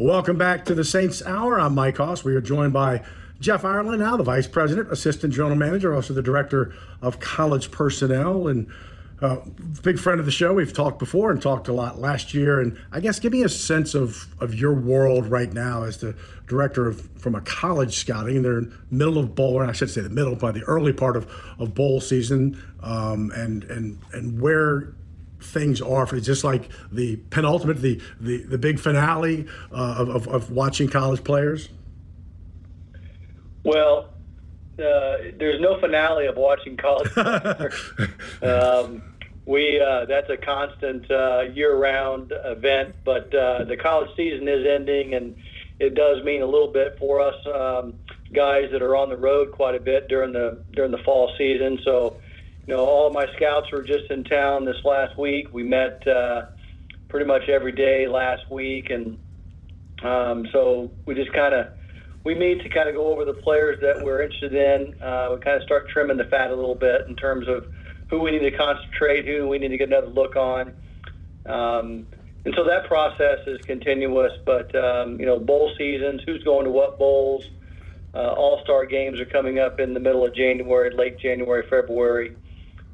Welcome back to the Saints Hour. I'm Mike Hoss. We are joined by Jeff Ireland, now the Vice President, Assistant General Manager, also the Director of College Personnel, and uh, big friend of the show. We've talked before and talked a lot last year. And I guess give me a sense of, of your world right now as the director of from a college scouting. And They're in middle of bowl, I should say the middle, by the early part of, of bowl season, um, and and and where things are for just like the penultimate, the the, the big finale uh, of, of, of watching college players? Well, uh, there's no finale of watching college. um, we uh, that's a constant uh, year-round event, but uh, the college season is ending, and it does mean a little bit for us um, guys that are on the road quite a bit during the during the fall season. So you know, all of my scouts were just in town this last week. We met uh, pretty much every day last week, and um, so we just kind of we meet to kind of go over the players that we're interested in. Uh, we kind of start trimming the fat a little bit in terms of who we need to concentrate, who we need to get another look on. Um, and so that process is continuous, but um, you know, bowl seasons, who's going to what bowls? Uh, All Star games are coming up in the middle of January, late January, February.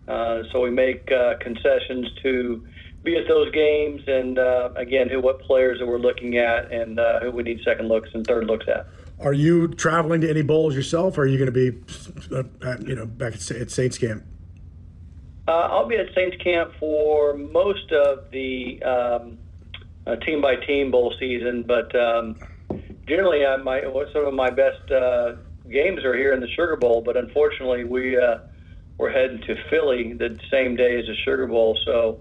Uh, so we make uh, concessions to be at those games, and uh, again, who what players that we're looking at, and uh, who we need second looks and third looks at. Are you traveling to any bowls yourself, or are you going to be, uh, at, you know, back at, at Saints camp? I'll be at Saints camp for most of the um, team by team bowl season, but um, generally, I, my some of my best games are here in the Sugar Bowl. But unfortunately, we we're heading to Philly the same day as the Sugar Bowl. So,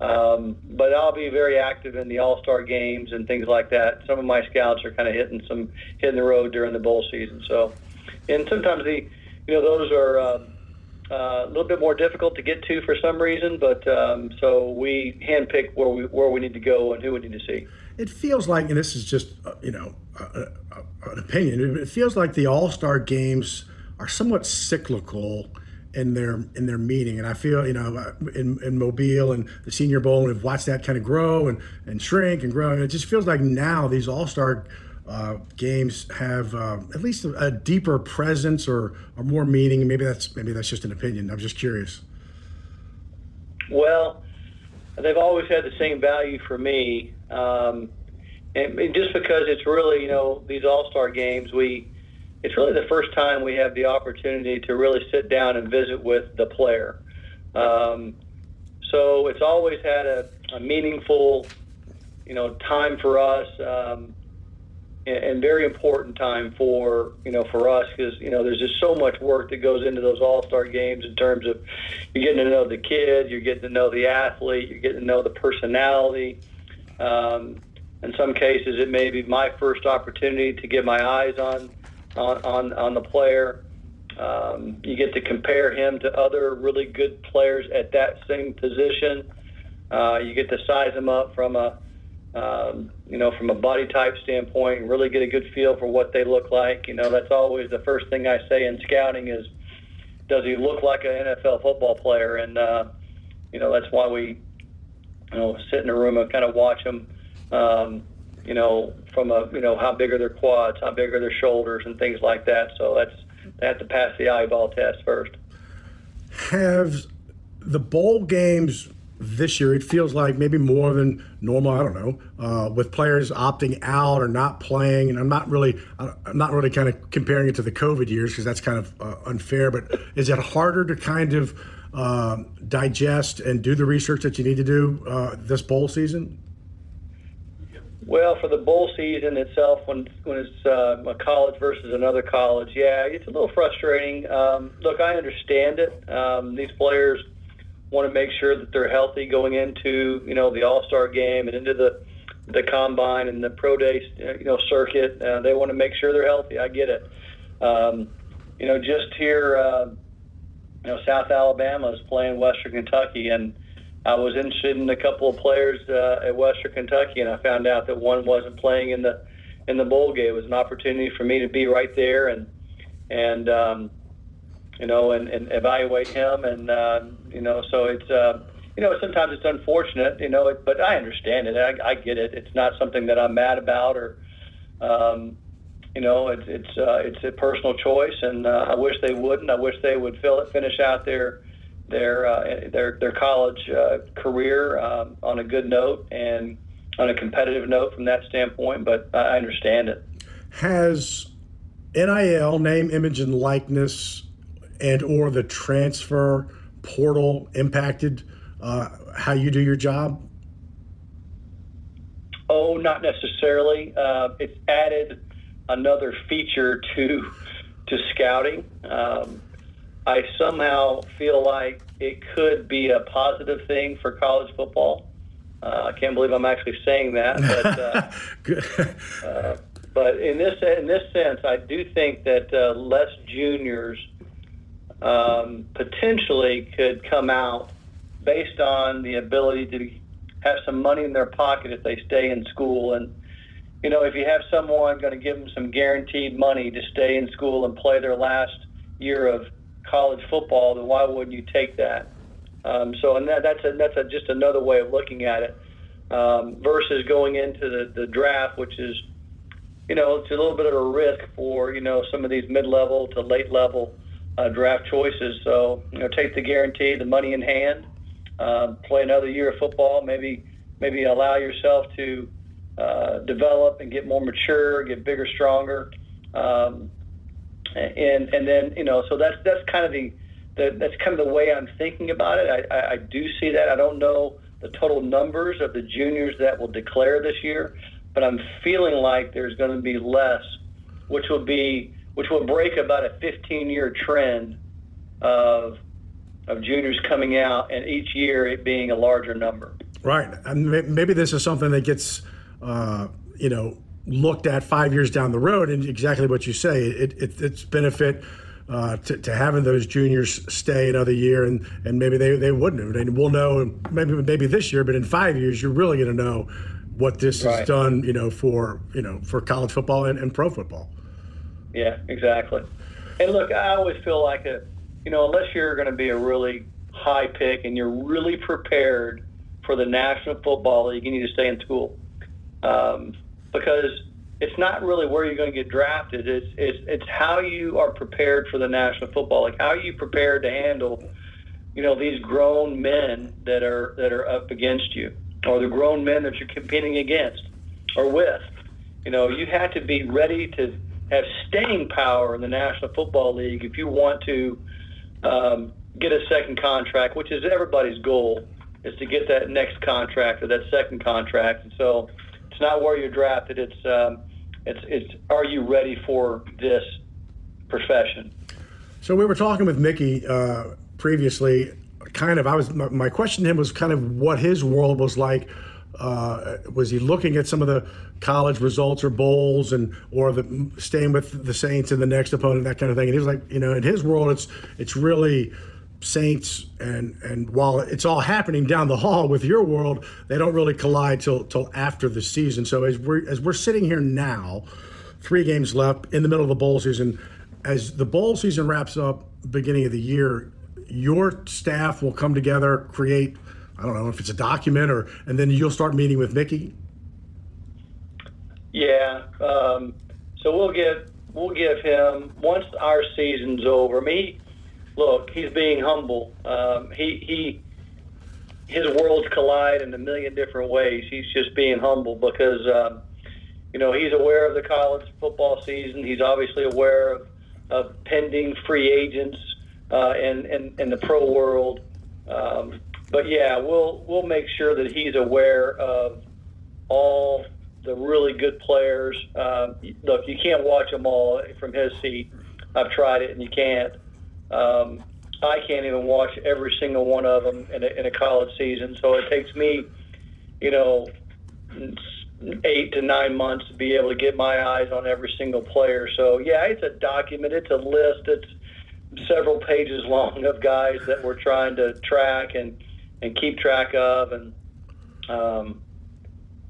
um, but I'll be very active in the All Star games and things like that. Some of my scouts are kind of hitting some hitting the road during the bowl season. So, and sometimes the you know those are. Uh, uh, a little bit more difficult to get to for some reason, but um, so we handpick where we where we need to go and who we need to see. It feels like, and this is just uh, you know an opinion. It feels like the All Star games are somewhat cyclical in their in their meeting. And I feel, you know, in, in Mobile and the Senior Bowl, and have watched that kind of grow and, and shrink and grow. And it just feels like now these All Star uh, games have uh, at least a, a, deeper presence or, or more meaning. Maybe that's maybe that's just an opinion. I'm just curious. Well, they've always had the same value for me. Um, and just because it's really, you know, these All Star games, we it's really the first time we have the opportunity to really sit down and visit with the player. Um, so it's always had a, a, meaningful, you know, time for us, um, and, and, very important time for you know for us because you know there's just so much work that goes into those All Star games in terms of you're getting to know the kid, you're getting to know the athlete, you're getting to know the personality. Um, in some cases, it may be my first opportunity to get my eyes on on, on, on the player. Um, you get to compare him to other really good players at that same position. Uh, you get to size him up from a um, you know from a body type standpoint, and really get a good feel for what they look like. You know that's always the first thing I say in scouting is, does he look like an NFL football player? And uh, you know that's why we you know sit in a room and kind of watch him. Um, you know, from a you know how big are their quads, how big are their shoulders, and things like that. So that's they have to pass the eyeball test first. Have the bowl games this year, it feels like maybe more than normal. I don't know, uh, with players opting out or not playing. And I'm not really, I'm not really kind of comparing it to the COVID years because that's kind of uh, unfair. But is it harder to kind of uh, digest and do the research that you need to do uh, this bowl season? Well, for the bowl season itself, when when it's uh, a college versus another college, yeah, it's a little frustrating. Um, look, I understand it. Um, these players want to make sure that they're healthy going into you know the All Star game and into the the combine and the pro day you know circuit. Uh, they want to make sure they're healthy. I get it. Um, you know, just here, uh, you know, South Alabama is playing Western Kentucky, and I was interested in a couple of players uh, at Western Kentucky, and I found out that one wasn't playing in the in the bowl game. It was an opportunity for me to be right there and and um, you know and, and evaluate him, and uh, you know, so it's uh, you know sometimes it's unfortunate, you know, it, but I understand it. I, I get it. It's not something that I'm mad about or. Um, you know, it's it's uh, it's a personal choice, and uh, I wish they wouldn't. I wish they would fill it, finish out their their uh, their their college uh, career um, on a good note and on a competitive note from that standpoint. But I understand it. Has NIL name, image, and likeness, and or the transfer portal impacted uh, how you do your job? Oh, not necessarily. Uh, it's added another feature to to scouting. Um, I somehow feel like it could be a positive thing for college football. Uh, I can't believe I'm actually saying that, but uh, uh, but in this in this sense, I do think that uh, less juniors um, potentially could come out based on the ability to have some money in their pocket if they stay in school and you know, if you have someone going to give them some guaranteed money to stay in school and play their last year of college football, then why wouldn't you take that? Um, so, and that, that's a, that's a, just another way of looking at it um, versus going into the, the draft, which is, you know, it's a little bit of a risk for you know some of these mid-level to late-level uh, draft choices. So, you know, take the guarantee, the money in hand, uh, play another year of football, maybe maybe allow yourself to uh, develop and get more mature, get bigger, stronger. Um, and and then you know, so that's that's kind of the, the that's kind of the way I'm thinking about it. I, I, I do see that. I don't know the total numbers of the juniors that will declare this year, but I'm feeling like there's going to be less, which will be which will break about a 15-year trend of of juniors coming out, and each year it being a larger number. Right, and maybe this is something that gets, uh, you know, looked at five years down the road, and exactly what you say, it, it it's benefit. Uh, to, to, having those juniors stay another year, and, and maybe they, they wouldn't have. And we'll know maybe maybe this year, but in five years, you're really going to know what this right. has done, you know, for you know for college football and, and pro football. Yeah, exactly. And look, I always feel like a, you know, unless you're going to be a really high pick and you're really prepared for the National Football League, you need to stay in school. Um, because it's not really where you're going to get drafted. It's it's it's how you are prepared for the National Football League. How are you prepared to handle, you know, these grown men that are that are up against you, or the grown men that you're competing against or with. You know, you have to be ready to have staying power in the National Football League if you want to um, get a second contract, which is everybody's goal, is to get that next contract or that second contract. And so not where you're drafted. It's um, it's it's are you ready for this profession? So we were talking with Mickey uh, previously. Kind of, I was my, my, question to him was kind of what his world was like. Uh, was he looking at some of the college results or bowls and or the staying with the Saints and the next opponent, that kind of thing? And he was like, you know, in his world, it's it's really Saints and and while it's all happening down the hall with your world, they don't really collide till till after the season. So as we're as we're sitting here now, three games left in the middle of the bowl season. As the bowl season wraps up, beginning of the year, your staff will come together, create I don't know if it's a document or and then you'll start meeting with Mickey. Yeah, um, so we'll give we'll give him once our season's over. Me look, he's being humble. Um, he he his worlds collide in a million different ways. He's just being humble because, um, you know, he's aware of the college football season. He's obviously aware of, of pending free agents uh, in, in, in the pro world. Um, but yeah, we'll we'll make sure that he's aware of all the really good players. Um, look, you can't watch them all from his seat. I've tried it, and you can't. Um, I can't even watch every single one of them in a, in a college season. So it takes me, you know, eight to nine months to be able to get my eyes on every single player. So yeah, it's a document, it's a list, it's several pages long of guys that we're trying to track and and keep track of, and um,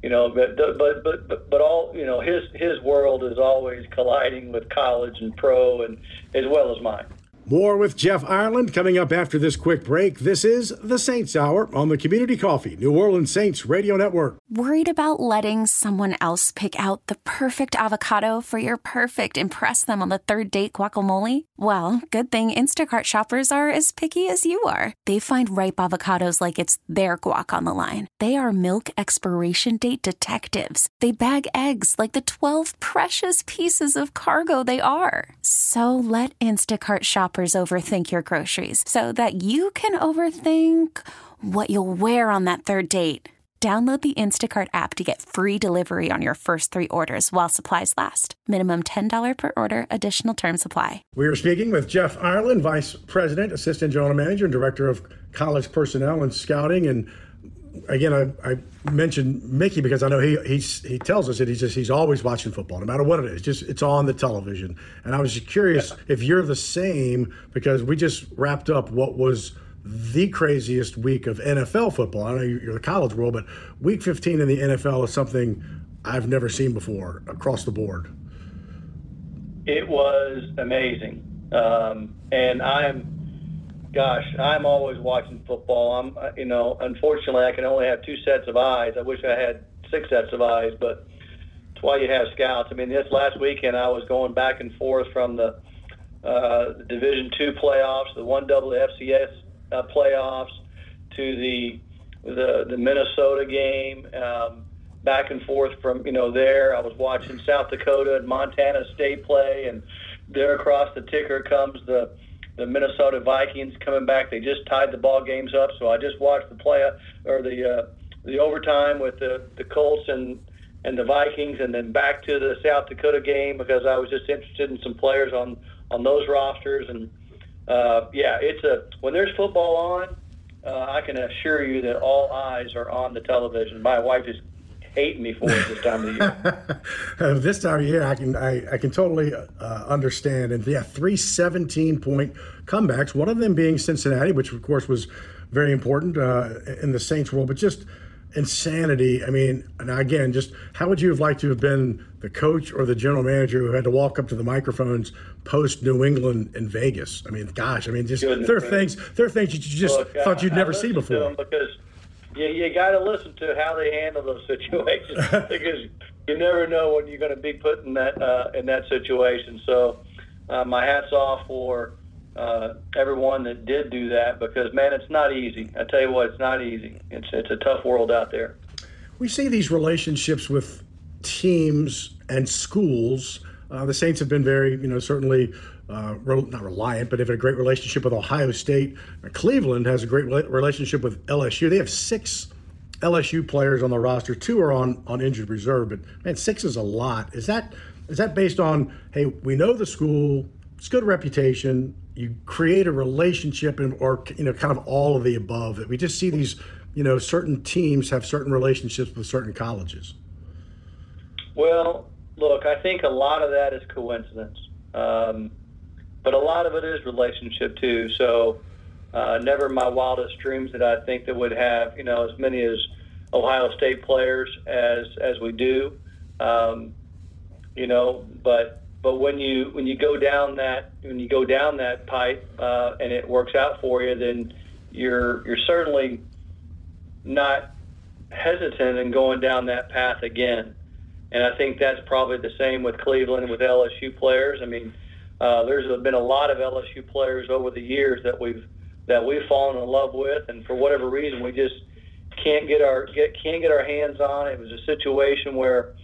you know, but but but but but all you know, his his world is always colliding with college and pro, and as well as mine. More with Jeff Ireland coming up after this quick break. This is the Saints Hour on the Community Coffee New Orleans Saints Radio Network. Worried about letting someone else pick out the perfect avocado for your perfect impress them on the third date guacamole? Well, good thing Instacart shoppers are as picky as you are. They find ripe avocados like it's their guac on the line. They are milk expiration date detectives. They bag eggs like the 12 precious pieces of cargo they are. So let Instacart shoppers shoppers overthink your groceries so that you can overthink what you'll wear on that third date. Download the Instacart app to get free delivery on your first three orders while supplies last. Minimum $10 per order, additional term supply. We are speaking with Jeff Ireland, Vice President, Assistant General Manager, and Director of College Personnel and Scouting. And again, I, I, mentioned Mickey because I know he he's, he tells us that he's just he's always watching football, no matter what it is. Just it's on the television. And I was just curious yeah. if you're the same because we just wrapped up what was the craziest week of NFL football. I know you're the college world, but Week 15 in the NFL is something I've never seen before across the board. It was amazing, um, and I'm gosh, I'm always watching football. I'm, uh, you know, unfortunately, I can only have two sets of eyes. I wish I had six sets of eyes, but it's why you have scouts. I mean, this last weekend, I was going back and forth from the uh, Division Two playoffs, the one double FCS uh, playoffs, to the the the Minnesota game. Um, back and forth from you know there. I was watching South Dakota and Montana State play, and there across the ticker comes the the Minnesota Vikings coming back. They just tied the ball games up, so I just watched the play or the uh, the overtime with the the Colts and and the Vikings, and then back to the South Dakota game because I was just interested in some players on on those rosters. And uh, yeah, it's a when there's football on, uh, I can assure you that all eyes are on the television. My wife is hating me for it this time of year. this time of year, I can I, I can totally uh, understand. And yeah, three 17 point comebacks. One of them being Cincinnati, which of course was very important uh, in the Saints world, but just insanity. I mean, and again, just how would you have liked to have been the coach or the general manager who had to walk up to the microphones post New England in Vegas? I mean, gosh, I mean, just Goodness there are things there are things you just Look, thought you'd I, never I see before. because you, you got to listen to how they handle those situations because you never know when you're going to be put in that uh, in that situation. So, uh, my hats off for uh, everyone that did do that because man, it's not easy. I tell you what, it's not easy. It's it's a tough world out there. We see these relationships with teams and schools. Uh, the Saints have been very, you know, certainly uh, not reliant, but they have a great relationship with Ohio State. Cleveland has a great relationship with LSU. They have six LSU players on the roster. Two are on on injured reserve, but man, six is a lot. Is that is that based on hey, we know the school, it's good reputation. You create a relationship, and or you know, kind of all of the above. We just see these, you know, certain teams have certain relationships with certain colleges. Well, look, I think a lot of that is coincidence. Um, but a lot of it is relationship too. So uh, never my wildest dreams that I think that would have you know as many as Ohio State players as as we do. Um, you know, but but when you when you go down that when you go down that pipe uh, and it works out for you, then you're you're certainly not hesitant in going down that path again. And I think that's probably the same with Cleveland with LSU players. I mean, uh, there's been a lot of LSU players over the years that we've that we've fallen in love with, and for whatever reason, we just can't get our get can't get our hands on. It was a situation where,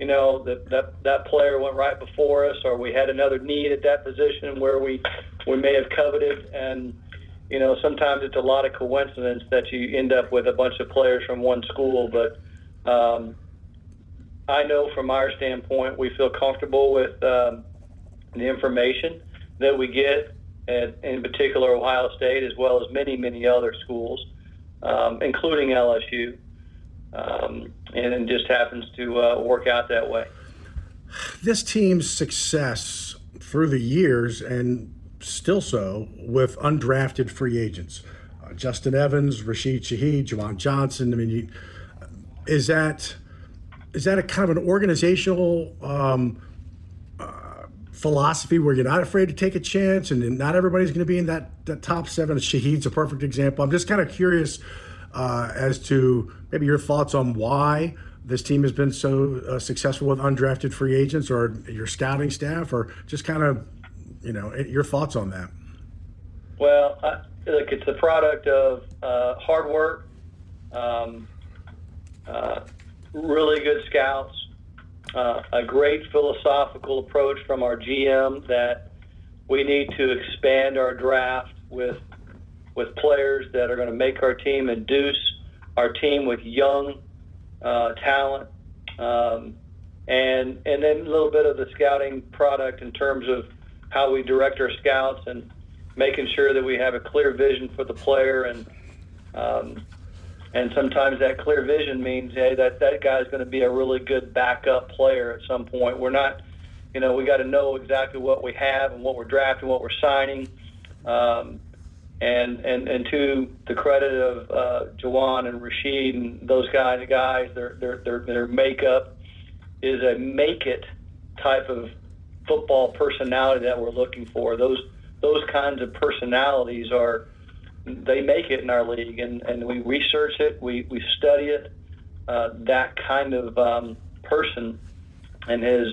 you know, that that that player went right before us, or we had another need at that position where we we may have coveted, and you know, sometimes it's a lot of coincidence that you end up with a bunch of players from one school, but. Um, I know from our standpoint, we feel comfortable with um, the information that we get, at, in particular Ohio State, as well as many, many other schools, um, including LSU. Um, and it just happens to uh, work out that way. This team's success through the years, and still so, with undrafted free agents. Uh, Justin Evans, Rashid Shaheed, Juwan Johnson. I mean, you, is that is that a kind of an organizational um, philosophy where you're not afraid to take a chance and not everybody's going to be in that, that top seven? Shaheed's a perfect example. I'm just kind of curious uh, as to maybe your thoughts on why this team has been so uh, successful with undrafted free agents or your scouting staff or just kind of, you know, your thoughts on that. Well, I, look, it's the product of uh, hard work, um, uh, really good scouts, uh, a great philosophical approach from our GM that we need to expand our draft with with players that are going to make our team induce our team with young uh, talent, um, and and then a little bit of the scouting product in terms of how we direct our scouts and making sure that we have a clear vision for the player and um, and sometimes that clear vision means, hey, that that guy's going to be a really good backup player at some point. We're not, you know, we got to know exactly what we have and what we're drafting, what we're signing. Um, and, and and to the credit of uh, Juwan and Rashid and those guys, guys, their their their their makeup is a make it type of football personality that we're looking for. Those those kinds of personalities are they make it in our league, and, and we research it, we, we study it. Uh, that kind of um, person and his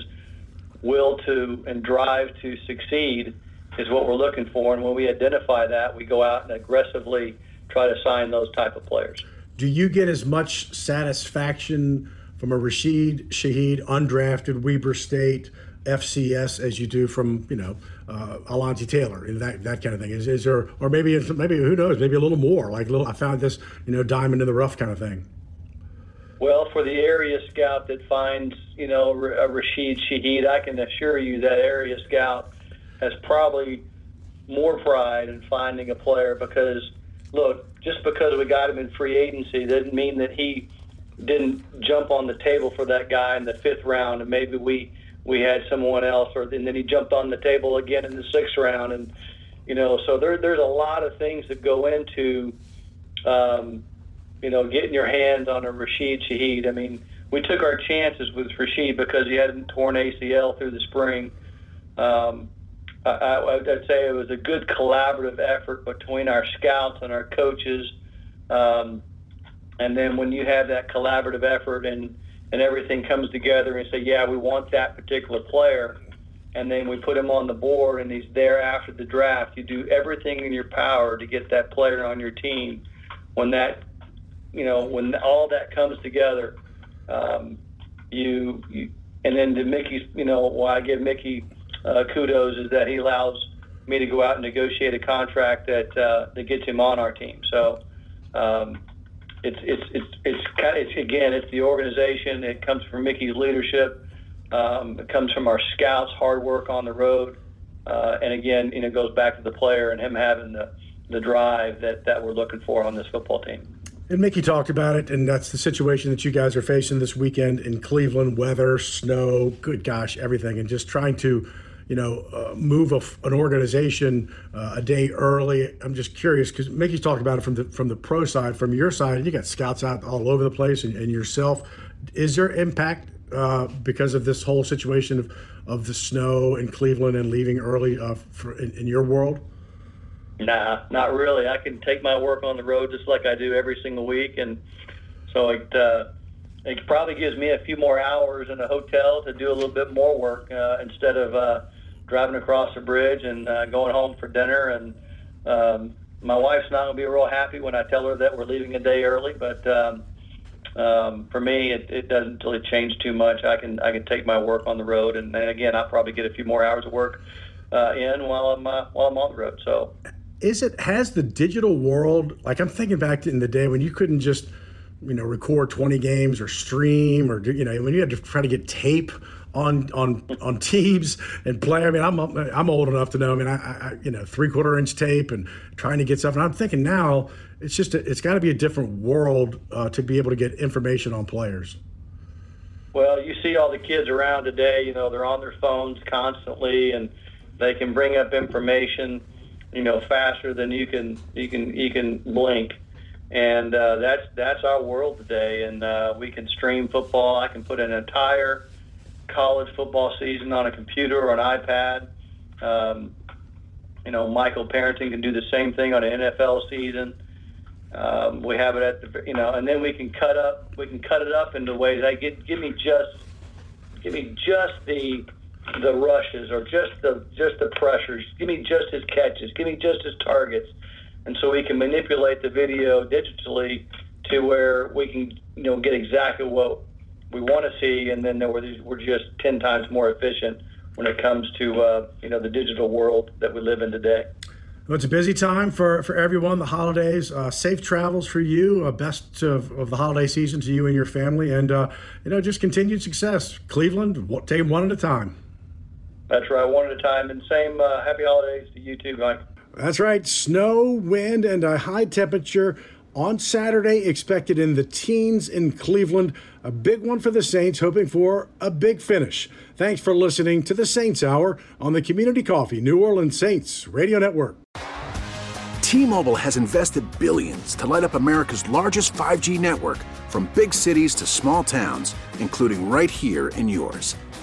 will to and drive to succeed is what we're looking for. And when we identify that, we go out and aggressively try to sign those type of players. Do you get as much satisfaction from a Rashid Shaheed undrafted Weber State FCS as you do from you know uh, Taylor and that that kind of thing? Is, is there or maybe maybe who knows maybe a little more like little I found this you know diamond in the rough kind of thing. Well, for the area scout that finds you know a Rashid Shaheed, I can assure you that area scout has probably more pride in finding a player because look, just because we got him in free agency doesn't mean that he didn't jump on the table for that guy in the fifth round and maybe we we had someone else, or and then he jumped on the table again in the sixth round, and you know, so there there's a lot of things that go into, um, you know, getting your hands on a Rashid Shaheed. I mean, we took our chances with Rashid because he hadn't torn ACL through the spring. Um, I, would say it was a good collaborative effort between our scouts and our coaches. Um, and then when you have that collaborative effort and and everything comes together and say, yeah, we want that particular player, and then we put him on the board and he's there after the draft. You do everything in your power to get that player on your team. When that, you know, when all that comes together, um, you, you, and then to Mickey's, you know, why I give Mickey uh, kudos is that he allows me to go out and negotiate a contract that uh, that gets him on our team. So. Um, it's it's it's it's, kind of, it's again it's the organization. It comes from Mickey's leadership. Um, it comes from our scouts' hard work on the road, uh, and again, you know, goes back to the player and him having the the drive that that we're looking for on this football team. And Mickey talked about it, and that's the situation that you guys are facing this weekend in Cleveland: weather, snow, good gosh, everything, and just trying to you know, uh, move a, an organization uh, a day early. I'm just curious because Mickey's talked about it from the from the pro side, from your side. You got scouts out all over the place, and, and yourself. Is there impact uh, because of this whole situation of, of the snow in Cleveland and leaving early uh, for, in, in your world? Nah, not really. I can take my work on the road just like I do every single week, and so it uh, it probably gives me a few more hours in a hotel to do a little bit more work uh, instead of uh, driving across the bridge and uh, going home for dinner and um, my wife's not to be real happy when I tell her that we're leaving a day early, but um, um, for me, it, it doesn't really change too much. I can I can take my work on the road, and, and again, I'll probably get a few more hours of work uh, in while I'm uh, while I'm on the road. So, is it has the digital world like I'm thinking back in the day when you couldn't just you know record 20 games or stream or you know when you had to try to get tape on on on teams and play. I mean, I'm I'm old enough to know. I mean, I, I you know three quarter inch tape and trying to get stuff. And I'm thinking now it's just a, it's got to be a different world uh, to be able to get information on players. Well, you see all the kids around today. You know, they're on their phones constantly, and they can bring up information, you know, faster than you can you can you can blink. And uh, that's that's our world today. And uh, we can stream football. I can put an entire college football season on a computer or an iPad. Um, you know, Michael Parenton can do the same thing on an NFL season. Um, we have it at the, you know, and then we can cut up, we can cut it up into ways. I get, give me just, give me just the, the rushes or just the, just the pressures. Give me just his catches. Give me just his targets, and so we can manipulate the video digitally to where we can, you know, get exactly what we want to see, and then we're, we're just 10 times more efficient when it comes to uh, you know the digital world that we live in today. Well, it's a busy time for, for everyone, the holidays. Uh, safe travels for you. Uh, best of, of, the holiday season to you and your family. And, uh, you know, just continued success. Cleveland, take them one at a time. That's right, one at a time. And same uh, happy holidays to you too, Mike. That's right. Snow, wind, and a high temperature on Saturday, expected in the teens in Cleveland. A big one for the Saints, hoping for a big finish. Thanks for listening to the Saints Hour on the Community Coffee New Orleans Saints Radio Network. T Mobile has invested billions to light up America's largest 5G network from big cities to small towns, including right here in yours.